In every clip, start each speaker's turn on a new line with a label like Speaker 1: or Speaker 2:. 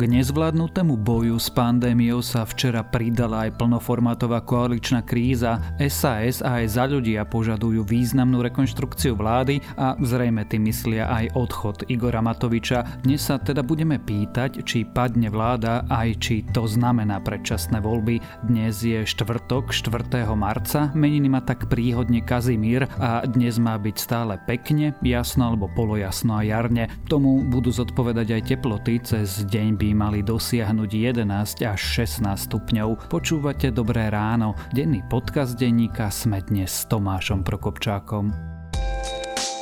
Speaker 1: K nezvládnutému boju s pandémiou sa včera pridala aj plnoformátová koaličná kríza. SAS a aj za ľudia požadujú významnú rekonštrukciu vlády a zrejme tým myslia aj odchod Igora Matoviča. Dnes sa teda budeme pýtať, či padne vláda, aj či to znamená predčasné voľby. Dnes je štvrtok, 4. marca, meniny má tak príhodne Kazimír a dnes má byť stále pekne, jasno alebo polojasno a jarne. Tomu budú zodpovedať aj teploty, cez deň by mali dosiahnuť 11 až 16 stupňov. Počúvate Dobré ráno, denný podcast denníka Sme dnes s Tomášom Prokopčákom.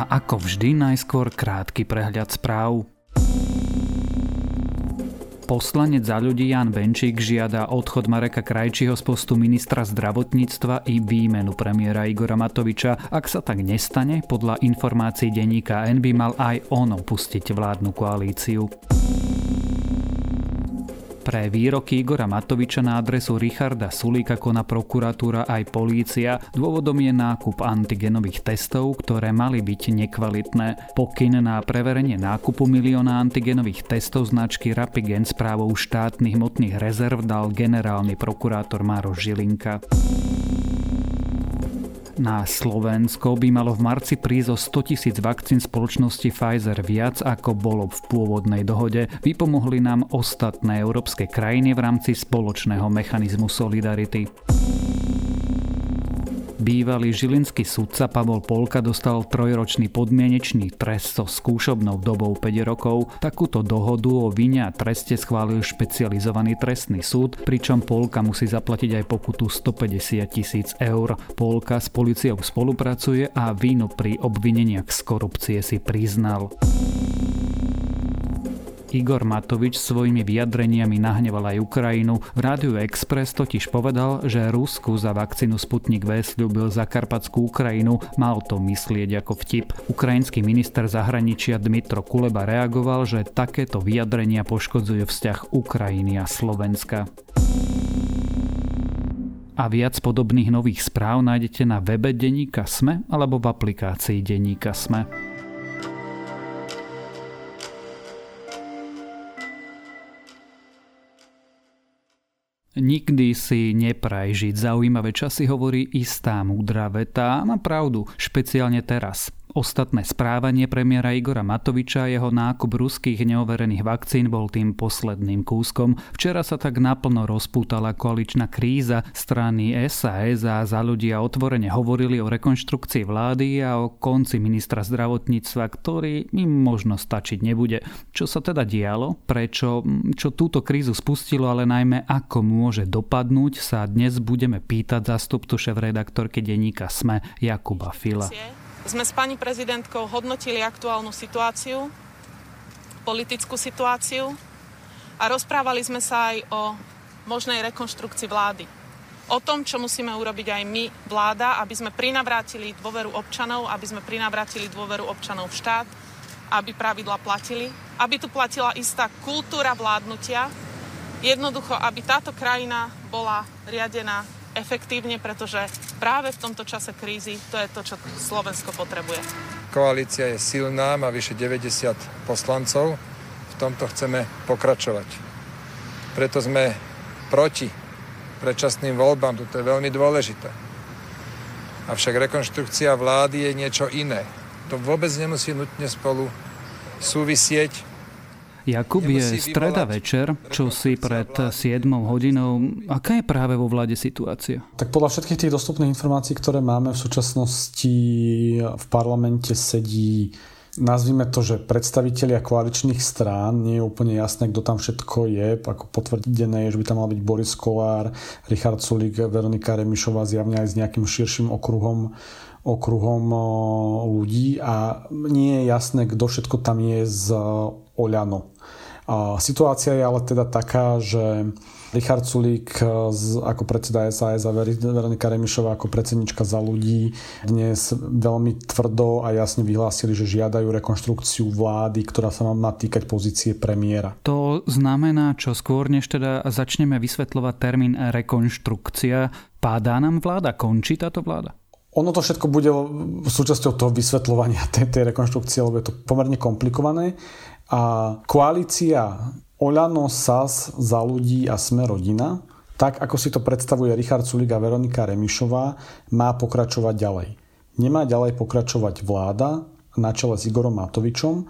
Speaker 1: A ako vždy najskôr krátky prehľad správ. Poslanec za ľudí Jan Benčík žiada odchod Mareka Krajčího z postu ministra zdravotníctva i výmenu premiéra Igora Matoviča. Ak sa tak nestane, podľa informácií denníka N by mal aj on opustiť vládnu koalíciu pre výroky Igora Matoviča na adresu Richarda Sulíka koná prokuratúra aj polícia. Dôvodom je nákup antigenových testov, ktoré mali byť nekvalitné. Pokyn na preverenie nákupu milióna antigenových testov značky Rapigen správou štátnych hmotných rezerv dal generálny prokurátor Mároš Žilinka. Na Slovensko by malo v marci prísť o 100 tisíc vakcín spoločnosti Pfizer viac ako bolo v pôvodnej dohode. Vypomohli nám ostatné európske krajiny v rámci spoločného mechanizmu Solidarity. Bývalý žilinský sudca Pavol Polka dostal trojročný podmienečný trest so skúšobnou dobou 5 rokov. Takúto dohodu o vine a treste schválil špecializovaný trestný súd, pričom Polka musí zaplatiť aj pokutu 150 tisíc eur. Polka s policiou spolupracuje a vínu pri obvineniach z korupcie si priznal. Igor Matovič svojimi vyjadreniami nahneval aj Ukrajinu. V Rádiu Express totiž povedal, že Rusku za vakcínu Sputnik V slúbil Karpatskú Ukrajinu. Mal to myslieť ako vtip. Ukrajinský minister zahraničia Dmitro Kuleba reagoval, že takéto vyjadrenia poškodzujú vzťah Ukrajiny a Slovenska. A viac podobných nových správ nájdete na webe Deníka Sme alebo v aplikácii Deníka Sme. Nikdy si nepraj žiť. Zaujímavé časy hovorí istá múdra veta a má pravdu, špeciálne teraz. Ostatné správanie premiéra Igora Matoviča a jeho nákup ruských neoverených vakcín bol tým posledným kúskom. Včera sa tak naplno rozpútala koaličná kríza. Strany SAS a za ľudia otvorene hovorili o rekonštrukcii vlády a o konci ministra zdravotníctva, ktorý im možno stačiť nebude. Čo sa teda dialo? Prečo? Čo túto krízu spustilo, ale najmä ako môže dopadnúť, sa dnes budeme pýtať zastupcu šéf-redaktorky denníka SME Jakuba Fila
Speaker 2: sme s pani prezidentkou hodnotili aktuálnu situáciu, politickú situáciu a rozprávali sme sa aj o možnej rekonštrukcii vlády. O tom, čo musíme urobiť aj my, vláda, aby sme prinavrátili dôveru občanov, aby sme prinavrátili dôveru občanov v štát, aby pravidla platili, aby tu platila istá kultúra vládnutia, jednoducho, aby táto krajina bola riadená efektívne, pretože práve v tomto čase krízy to je to, čo Slovensko potrebuje.
Speaker 3: Koalícia je silná, má vyše 90 poslancov. V tomto chceme pokračovať. Preto sme proti predčasným voľbám. Toto je veľmi dôležité. Avšak rekonštrukcia vlády je niečo iné. To vôbec nemusí nutne spolu súvisieť
Speaker 1: Jakub, je streda večer, čo si pred 7 hodinou. Aká je práve vo vláde situácia?
Speaker 4: Tak podľa všetkých tých dostupných informácií, ktoré máme v súčasnosti v parlamente sedí nazvime to, že predstavitelia koaličných strán, nie je úplne jasné, kto tam všetko je, ako potvrdené je, že by tam mal byť Boris Kolár, Richard Sulík, Veronika Remišová, zjavne aj s nejakým širším okruhom okruhom ľudí a nie je jasné, kto všetko tam je z Oľano. Situácia je ale teda taká, že Richard Sulík eh, ako predseda SAS a Veronika Remišová ako predsednička za ľudí dnes veľmi tvrdo a jasne vyhlásili, že žiadajú rekonštrukciu vlády, ktorá sa má týkať pozície premiéra.
Speaker 1: To znamená, čo skôr než teda začneme vysvetľovať termín rekonštrukcia, pádá nám vláda, končí táto vláda?
Speaker 4: Ono to všetko bude súčasťou toho vysvetľovania tej, tej rekonštrukcie, lebo je to pomerne komplikované. A koalícia Oľano, SAS, za ľudí a Sme rodina, tak ako si to predstavuje Richard Sulik a Veronika Remišová, má pokračovať ďalej. Nemá ďalej pokračovať vláda na čele s Igorom Matovičom,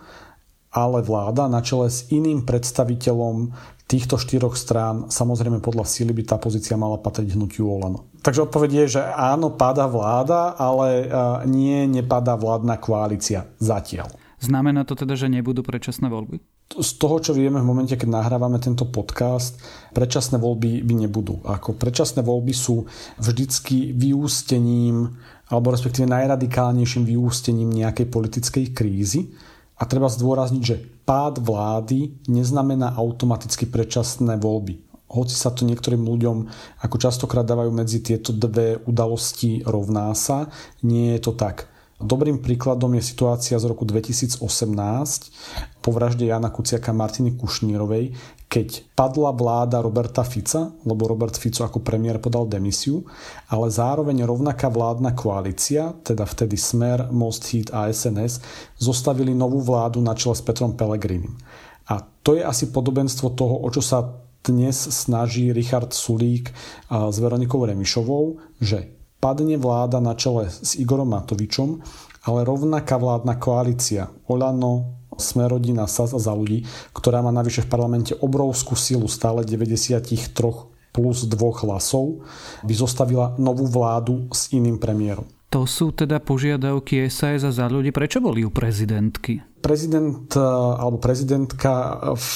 Speaker 4: ale vláda na čele s iným predstaviteľom týchto štyroch strán, samozrejme podľa síly by tá pozícia mala patriť hnutiu Olano. Takže odpoveď je, že áno, pada vláda, ale nie, nepadá vládna koalícia zatiaľ.
Speaker 1: Znamená to teda, že nebudú predčasné voľby?
Speaker 4: Z toho, čo vieme v momente, keď nahrávame tento podcast, predčasné voľby by nebudú. Ako predčasné voľby sú vždycky vyústením alebo respektíve najradikálnejším vyústením nejakej politickej krízy. A treba zdôrazniť, že pád vlády neznamená automaticky predčasné voľby. Hoci sa to niektorým ľuďom ako častokrát dávajú medzi tieto dve udalosti rovná sa, nie je to tak. Dobrým príkladom je situácia z roku 2018 po vražde Jana Kuciaka Martiny Kušnírovej, keď padla vláda Roberta Fica, lebo Robert Fico ako premiér podal demisiu, ale zároveň rovnaká vládna koalícia, teda vtedy Smer, Most Hit a SNS, zostavili novú vládu na čele s Petrom Pelegrinim. A to je asi podobenstvo toho, o čo sa dnes snaží Richard Sulík s Veronikou Remišovou, že padne vláda na čele s Igorom Matovičom, ale rovnaká vládna koalícia Olano, Smerodina, SAS a za ľudí, ktorá má navyše v parlamente obrovskú silu stále 93 plus dvoch hlasov, by zostavila novú vládu s iným premiérom.
Speaker 1: To sú teda požiadavky SAS a za ľudí. Prečo boli u prezidentky?
Speaker 4: Prezident eh, alebo prezidentka v,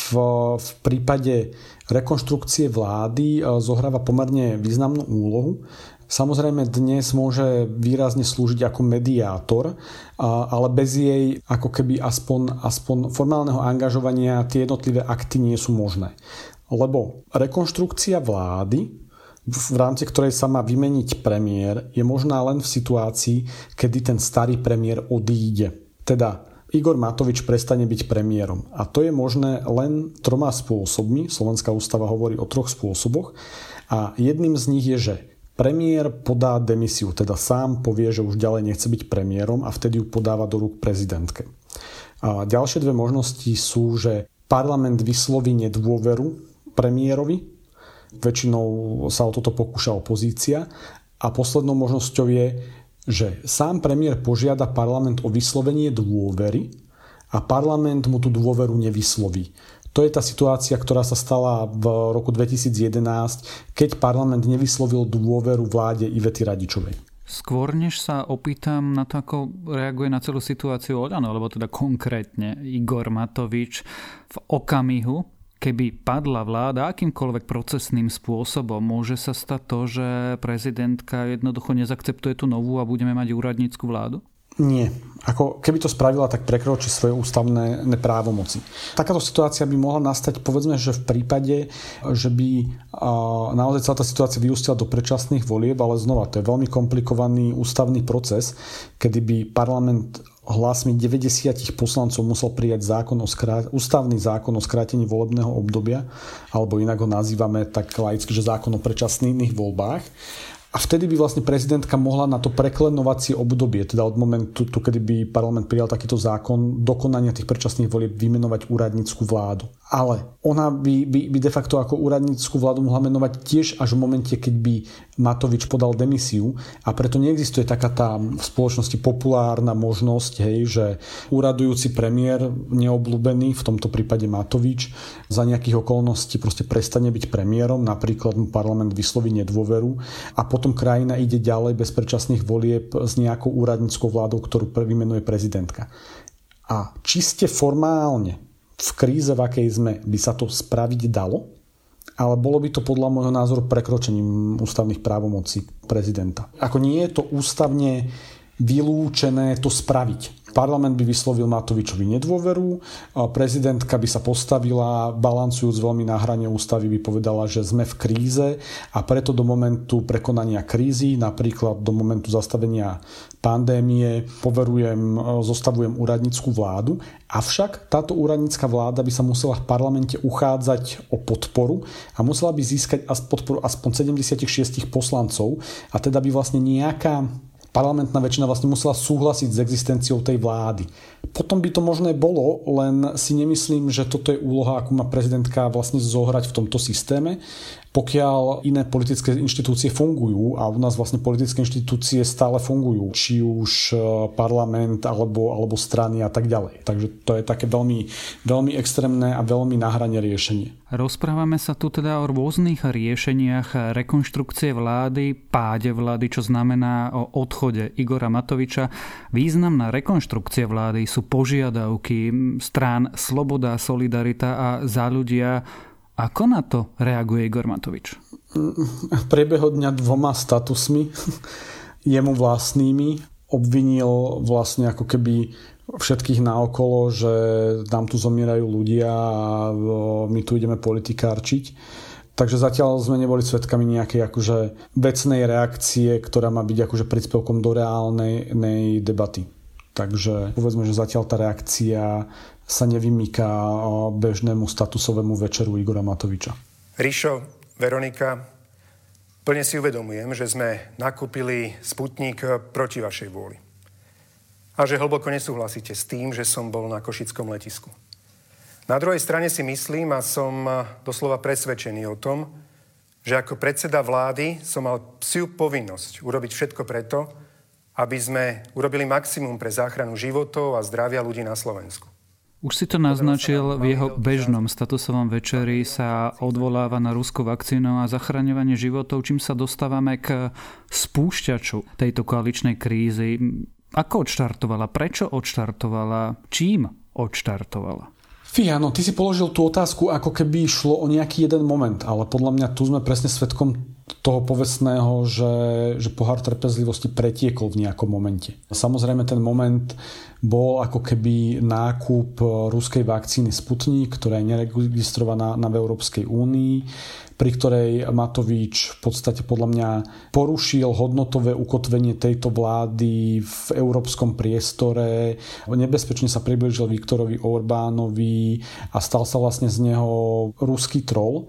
Speaker 4: v prípade rekonštrukcie vlády eh, zohráva pomerne významnú úlohu. Samozrejme dnes môže výrazne slúžiť ako mediátor, ale bez jej ako keby aspoň, aspoň formálneho angažovania tie jednotlivé akty nie sú možné. Lebo rekonštrukcia vlády, v rámci ktorej sa má vymeniť premiér, je možná len v situácii, kedy ten starý premiér odíde. Teda Igor Matovič prestane byť premiérom. A to je možné len troma spôsobmi. Slovenská ústava hovorí o troch spôsoboch. A jedným z nich je, že Premiér podá demisiu, teda sám povie, že už ďalej nechce byť premiérom a vtedy ju podáva do rúk prezidentke. A ďalšie dve možnosti sú, že parlament vysloví nedôveru premiérovi, väčšinou sa o toto pokúša opozícia a poslednou možnosťou je, že sám premiér požiada parlament o vyslovenie dôvery a parlament mu tú dôveru nevysloví. To je tá situácia, ktorá sa stala v roku 2011, keď parlament nevyslovil dôveru vláde Ivety Radičovej.
Speaker 1: Skôr než sa opýtam na to, ako reaguje na celú situáciu Oľano, alebo teda konkrétne Igor Matovič v okamihu, keby padla vláda akýmkoľvek procesným spôsobom, môže sa stať to, že prezidentka jednoducho nezakceptuje tú novú a budeme mať úradnícku vládu?
Speaker 4: Nie. Ako keby to spravila, tak prekročí svoje ústavné právomoci. Takáto situácia by mohla nastať, povedzme, že v prípade, že by naozaj celá tá situácia vyústila do predčasných volieb, ale znova, to je veľmi komplikovaný ústavný proces, kedy by parlament hlasmi 90 poslancov musel prijať zákon o skrát, ústavný zákon o skrátení volebného obdobia, alebo inak ho nazývame tak laicky, že zákon o predčasných voľbách. A vtedy by vlastne prezidentka mohla na to preklenovacie obdobie, teda od momentu, tu, kedy by parlament prijal takýto zákon, dokonania tých predčasných volieb vymenovať úradnícku vládu. Ale ona by, by, by de facto ako úradnícku vládu mohla menovať tiež až v momente, keď by Matovič podal demisiu a preto neexistuje taká tá v spoločnosti populárna možnosť, hej, že úradujúci premiér neobľúbený, v tomto prípade Matovič, za nejakých okolností proste prestane byť premiérom, napríklad mu parlament vysloví nedôveru a potom potom krajina ide ďalej bez predčasných volieb s nejakou úradníckou vládou, ktorú vymenuje prezidentka. A čiste formálne v kríze, v akej sme, by sa to spraviť dalo, ale bolo by to podľa môjho názoru prekročením ústavných právomocí prezidenta. Ako nie je to ústavne vylúčené to spraviť. Parlament by vyslovil Matovičovi nedôveru, prezidentka by sa postavila, balancujúc veľmi na hrane ústavy by povedala, že sme v kríze a preto do momentu prekonania krízy, napríklad do momentu zastavenia pandémie, poverujem, zostavujem úradnickú vládu. Avšak táto úradnícka vláda by sa musela v parlamente uchádzať o podporu a musela by získať podporu aspoň 76 poslancov a teda by vlastne nejaká parlamentná väčšina vlastne musela súhlasiť s existenciou tej vlády. Potom by to možné bolo, len si nemyslím, že toto je úloha, akú má prezidentka vlastne zohrať v tomto systéme pokiaľ iné politické inštitúcie fungujú a u nás vlastne politické inštitúcie stále fungujú, či už e, parlament alebo, alebo strany a tak ďalej. Takže to je také veľmi, veľmi extrémne a veľmi nahranie riešenie.
Speaker 1: Rozprávame sa tu teda o rôznych riešeniach rekonštrukcie vlády, páde vlády, čo znamená o odchode Igora Matoviča. Významná rekonštrukcia vlády sú požiadavky strán Sloboda, Solidarita a za ľudia ako na to reaguje Igor Matovič?
Speaker 4: V dňa dvoma statusmi jemu vlastnými obvinil vlastne ako keby všetkých naokolo, že nám tu zomierajú ľudia a my tu ideme politikárčiť. Takže zatiaľ sme neboli svetkami nejakej akože vecnej reakcie, ktorá má byť akože príspevkom do reálnej debaty. Takže povedzme, že zatiaľ tá reakcia sa nevymýka bežnému statusovému večeru Igora Matoviča.
Speaker 5: Ríšo, Veronika, plne si uvedomujem, že sme nakúpili Sputnik proti vašej vôli. A že hlboko nesúhlasíte s tým, že som bol na Košickom letisku. Na druhej strane si myslím a som doslova presvedčený o tom, že ako predseda vlády som mal psiu povinnosť urobiť všetko preto, aby sme urobili maximum pre záchranu životov a zdravia ľudí na Slovensku.
Speaker 1: Už si to naznačil, v jeho bežnom statusovom večeri sa odvoláva na ruskú vakcínu a zachraňovanie životov, čím sa dostávame k spúšťaču tejto koaličnej krízy. Ako odštartovala? Prečo odštartovala? Čím odštartovala?
Speaker 4: Fíha, no ty si položil tú otázku, ako keby šlo o nejaký jeden moment, ale podľa mňa tu sme presne svetkom toho povestného, že, že pohár trpezlivosti pretiekol v nejakom momente. Samozrejme ten moment bol ako keby nákup ruskej vakcíny Sputnik, ktorá je neregistrovaná na Európskej únii, pri ktorej Matovič v podstate podľa mňa porušil hodnotové ukotvenie tejto vlády v európskom priestore, nebezpečne sa priblížil Viktorovi Orbánovi a stal sa vlastne z neho ruský troll.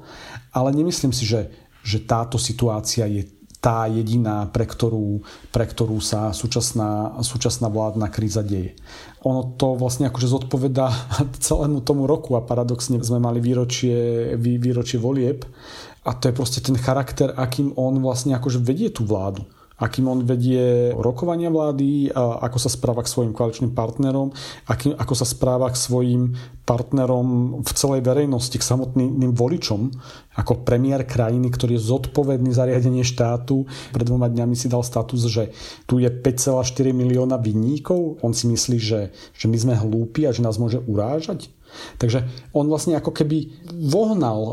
Speaker 4: Ale nemyslím si, že, že táto situácia je tá jediná, pre ktorú, pre ktorú sa súčasná, súčasná vládna kríza deje. Ono to vlastne akože zodpoveda celému tomu roku a paradoxne sme mali výročie, vý, výročie volieb a to je proste ten charakter, akým on vlastne akože vedie tú vládu akým on vedie rokovania vlády, a ako sa správa k svojim koaličným partnerom, akým, ako sa správa k svojim partnerom v celej verejnosti, k samotným voličom, ako premiér krajiny, ktorý je zodpovedný za riadenie štátu. Pred dvoma dňami si dal status, že tu je 5,4 milióna vinníkov. On si myslí, že, že my sme hlúpi a že nás môže urážať. Takže on vlastne ako keby vohnal uh,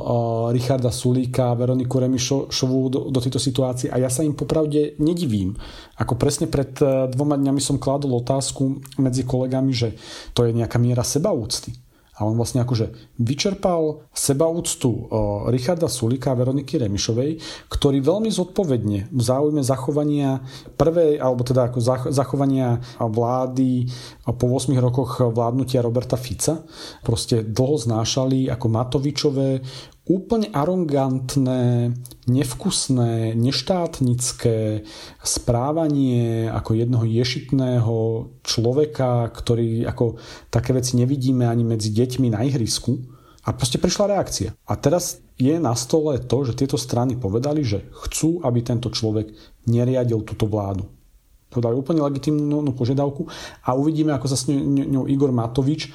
Speaker 4: Richarda Sulíka a Veroniku Remišovú do, do tejto situácie a ja sa im popravde nedivím. Ako presne pred uh, dvoma dňami som kládol otázku medzi kolegami, že to je nejaká miera sebaúcty. A on vlastne akože vyčerpal sebaúctu Richarda Sulika a Veroniky Remišovej, ktorí veľmi zodpovedne v záujme zachovania prvej, alebo teda ako zachovania vlády po 8 rokoch vládnutia Roberta Fica proste dlho znášali ako Matovičové úplne arogantné, nevkusné, neštátnické správanie ako jednoho ješitného človeka, ktorý ako také veci nevidíme ani medzi deťmi na ihrisku. A proste prišla reakcia. A teraz je na stole to, že tieto strany povedali, že chcú, aby tento človek neriadil túto vládu. Povedali úplne legitimnú požiadavku a uvidíme, ako sa s ňou Igor Matovič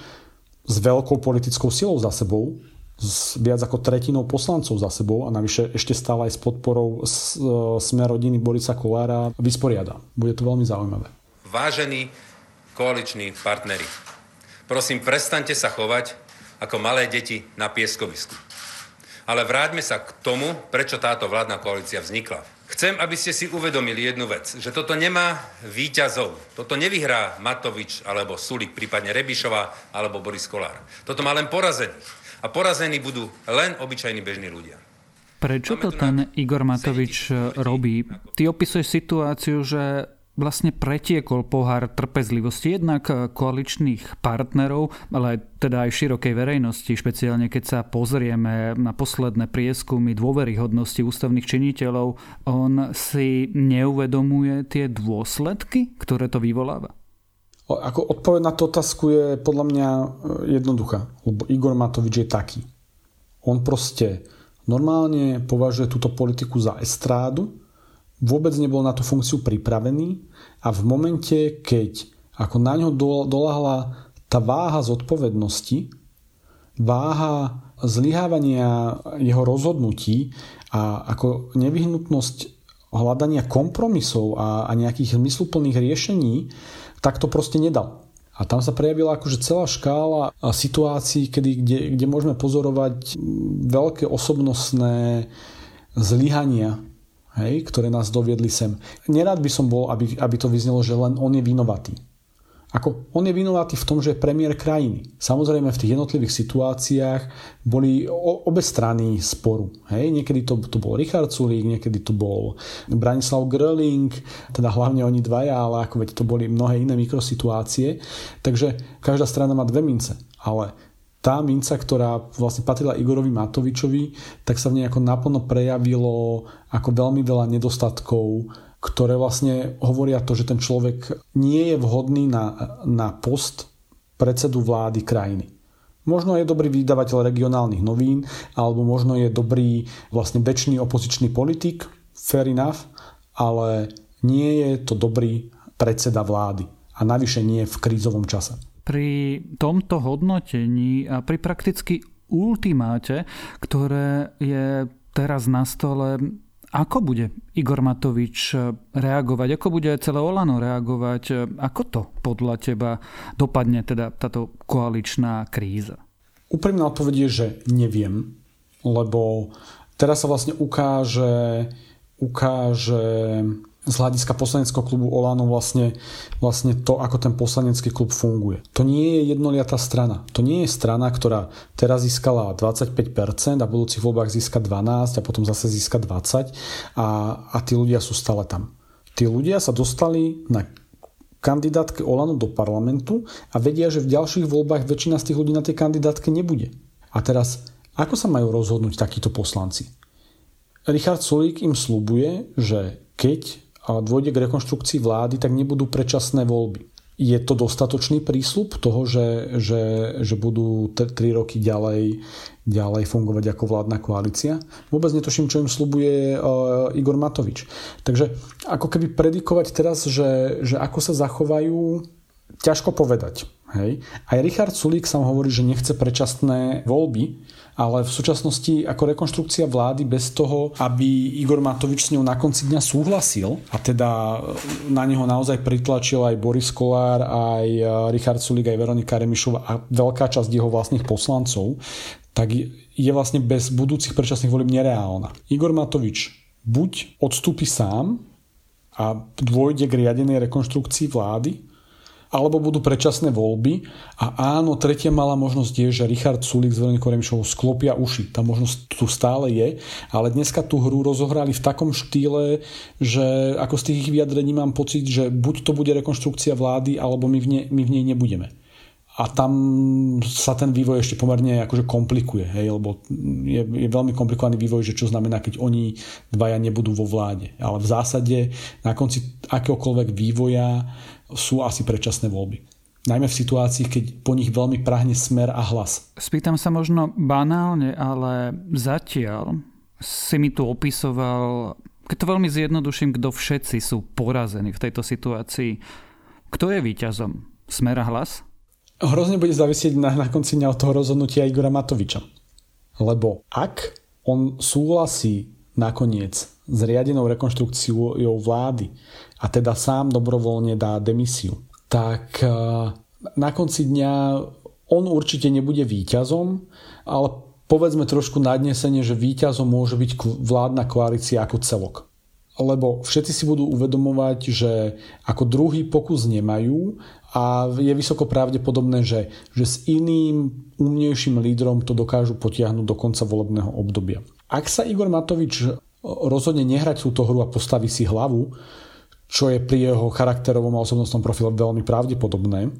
Speaker 4: s veľkou politickou silou za sebou s viac ako tretinou poslancov za sebou a navyše ešte stále aj s podporou e, sme rodiny Borisa Kolára vysporiada. Bude to veľmi zaujímavé.
Speaker 6: Vážení koaliční partneri, prosím, prestaňte sa chovať ako malé deti na pieskovisku. Ale vráťme sa k tomu, prečo táto vládna koalícia vznikla. Chcem, aby ste si uvedomili jednu vec, že toto nemá výťazov. Toto nevyhrá Matovič alebo Sulik, prípadne Rebišová alebo Boris Kolár. Toto má len porazených. A porazení budú len obyčajní bežní ľudia.
Speaker 1: Prečo to ten Igor Matovič robí? Ty opisuješ situáciu, že vlastne pretiekol pohár trpezlivosti jednak koaličných partnerov, ale teda aj širokej verejnosti, špeciálne keď sa pozrieme na posledné prieskumy dôveryhodnosti ústavných činiteľov, on si neuvedomuje tie dôsledky, ktoré to vyvoláva?
Speaker 4: Ako odpoveď na tú otázku je podľa mňa e, jednoduchá, lebo Igor Matovič je taký. On proste normálne považuje túto politiku za estrádu, vôbec nebol na tú funkciu pripravený a v momente, keď ako na ňo doľahla tá váha zodpovednosti, váha zlyhávania jeho rozhodnutí a ako nevyhnutnosť hľadania kompromisov a, a nejakých zmysluplných riešení, tak to proste nedal. A tam sa prejavila akože celá škála situácií, kedy, kde, kde môžeme pozorovať veľké osobnostné zlyhania ktoré nás doviedli sem. Nerád by som bol, aby, aby to vyznelo, že len on je vinovatý. Ako on je vinovatý v tom, že je premiér krajiny. Samozrejme v tých jednotlivých situáciách boli obe strany sporu. Hej? Niekedy to, to bol Richard Sulík, niekedy to bol Branislav Gröling, teda hlavne oni dvaja, ale ako veď to boli mnohé iné mikrosituácie. Takže každá strana má dve mince. Ale tá minca, ktorá vlastne patrila Igorovi Matovičovi, tak sa v nej ako naplno prejavilo ako veľmi veľa nedostatkov, ktoré vlastne hovoria to, že ten človek nie je vhodný na, na post predsedu vlády krajiny. Možno je dobrý vydavateľ regionálnych novín, alebo možno je dobrý vlastne bečný opozičný politik, fair enough, ale nie je to dobrý predseda vlády. A navyše nie v krízovom čase
Speaker 1: pri tomto hodnotení a pri prakticky ultimáte, ktoré je teraz na stole, ako bude Igor Matovič reagovať, ako bude celé Olano reagovať, ako to podľa teba dopadne teda táto koaličná kríza?
Speaker 4: Úprimná odpoveď je, že neviem, lebo teraz sa vlastne ukáže, ukáže z hľadiska poslaneckého klubu Olano vlastne, vlastne to, ako ten poslanecký klub funguje. To nie je jednoliatá strana. To nie je strana, ktorá teraz získala 25% a v budúcich voľbách získa 12 a potom zase získa 20 a, a tí ľudia sú stále tam. Tí ľudia sa dostali na kandidátke Olano do parlamentu a vedia, že v ďalších voľbách väčšina z tých ľudí na tej kandidátke nebude. A teraz, ako sa majú rozhodnúť takíto poslanci? Richard Sulík im slúbuje, že keď dôjde k rekonštrukcii vlády, tak nebudú predčasné voľby. Je to dostatočný prísľub toho, že, že, že budú 3 roky ďalej, ďalej fungovať ako vládna koalícia? Vôbec netuším, čo im slubuje uh, Igor Matovič. Takže ako keby predikovať teraz, že, že ako sa zachovajú, ťažko povedať. Hej. Aj Richard Sulík sa hovorí, že nechce predčasné voľby, ale v súčasnosti ako rekonštrukcia vlády bez toho, aby Igor Matovič s ňou na konci dňa súhlasil a teda na neho naozaj pritlačil aj Boris Kolár, aj e, Richard Sulik, aj Veronika Remišová a veľká časť jeho vlastných poslancov, tak je vlastne bez budúcich predčasných volieb nereálna. Igor Matovič buď odstúpi sám a dôjde k riadenej rekonštrukcii vlády, alebo budú predčasné voľby. A áno, tretia malá možnosť je, že Richard Sulik s Veronikou Remišovou sklopia uši. Tá možnosť tu stále je, ale dneska tú hru rozohrali v takom štýle, že ako z tých ich vyjadrení mám pocit, že buď to bude rekonštrukcia vlády, alebo my v, ne, my v nej nebudeme a tam sa ten vývoj ešte pomerne akože komplikuje, hej, lebo je, je veľmi komplikovaný vývoj, že čo znamená, keď oni dvaja nebudú vo vláde. Ale v zásade na konci akéhokoľvek vývoja sú asi predčasné voľby. Najmä v situácii, keď po nich veľmi prahne smer a hlas.
Speaker 1: Spýtam sa možno banálne, ale zatiaľ si mi tu opisoval, keď to veľmi zjednoduším, kto všetci sú porazení v tejto situácii. Kto je víťazom? Smer a hlas?
Speaker 4: Hrozne bude závisieť na, na konci dňa od toho rozhodnutia Igora Matoviča. Lebo ak on súhlasí nakoniec s riadenou rekonštrukciou vlády a teda sám dobrovoľne dá demisiu, tak e, na konci dňa on určite nebude víťazom, ale povedzme trošku nadnesenie, že víťazom môže byť vládna koalícia ako celok. lebo všetci si budú uvedomovať, že ako druhý pokus nemajú a je vysoko pravdepodobné, že, že s iným umnejším lídrom to dokážu potiahnuť do konca volebného obdobia. Ak sa Igor Matovič rozhodne nehrať túto hru a postaví si hlavu, čo je pri jeho charakterovom a osobnostnom profile veľmi pravdepodobné,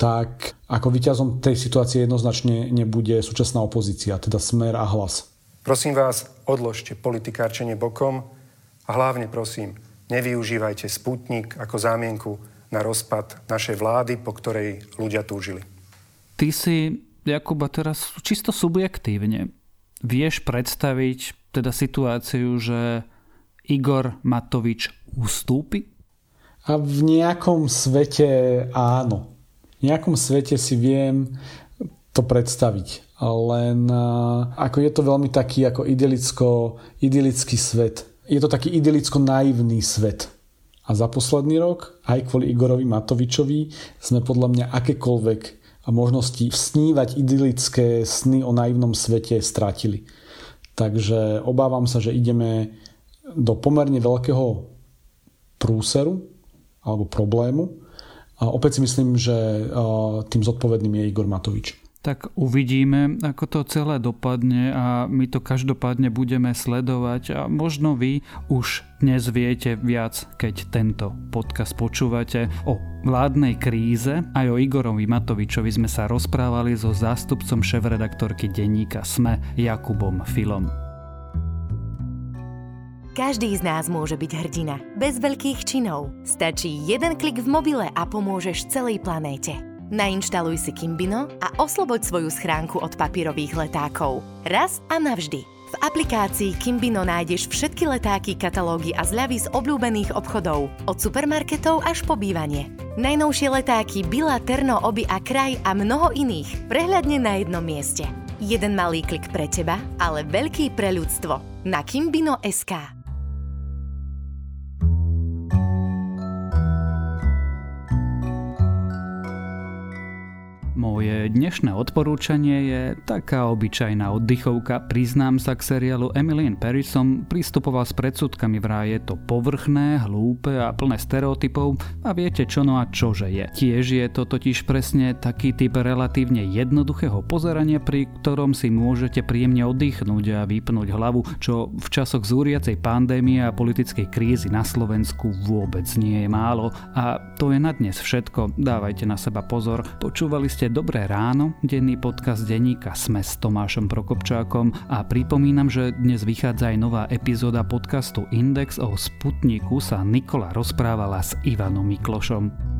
Speaker 4: tak ako víťazom tej situácie jednoznačne nebude súčasná opozícia, teda smer a hlas.
Speaker 5: Prosím vás, odložte politikárčenie bokom a hlavne prosím, nevyužívajte Sputnik ako zámienku na rozpad našej vlády, po ktorej ľudia túžili.
Speaker 1: Ty si, Jakuba, teraz čisto subjektívne vieš predstaviť teda situáciu, že Igor Matovič ustúpi?
Speaker 4: A v nejakom svete áno. V nejakom svete si viem to predstaviť len ako je to veľmi taký ako idylicko, idylický svet. Je to taký idylicko naivný svet. A za posledný rok, aj kvôli Igorovi Matovičovi, sme podľa mňa akékoľvek možnosti snívať idylické sny o naivnom svete stratili. Takže obávam sa, že ideme do pomerne veľkého prúseru alebo problému. A opäť si myslím, že tým zodpovedným je Igor Matovič.
Speaker 1: Tak uvidíme, ako to celé dopadne a my to každopádne budeme sledovať a možno vy už dnes viete viac, keď tento podcast počúvate. O vládnej kríze aj o Igorovi Matovičovi sme sa rozprávali so zástupcom šéf-redaktorky denníka SME Jakubom Filom.
Speaker 7: Každý z nás môže byť hrdina, bez veľkých činov. Stačí jeden klik v mobile a pomôžeš celej planéte. Nainštaluj si Kimbino a osloboď svoju schránku od papírových letákov. Raz a navždy. V aplikácii Kimbino nájdeš všetky letáky, katalógy a zľavy z obľúbených obchodov, od supermarketov až po bývanie. Najnovšie letáky Bila, Terno, Oby a Kraj a mnoho iných. Prehľadne na jednom mieste. Jeden malý klik pre teba, ale veľký pre ľudstvo. Na Kimbino.sk
Speaker 1: Moje dnešné odporúčanie je taká obyčajná oddychovka. Priznám sa k seriálu Emily in Paris som pristupoval s predsudkami vraj je to povrchné, hlúpe a plné stereotypov a viete čo no a čože je. Tiež je to totiž presne taký typ relatívne jednoduchého pozerania, pri ktorom si môžete príjemne oddychnúť a vypnúť hlavu, čo v časoch zúriacej pandémie a politickej krízy na Slovensku vôbec nie je málo. A to je na dnes všetko. Dávajte na seba pozor. Počúvali ste Dobré ráno, denný podcast denníka Sme s Tomášom Prokopčákom a pripomínam, že dnes vychádza aj nová epizóda podcastu Index o Sputniku sa Nikola rozprávala s Ivanom Miklošom.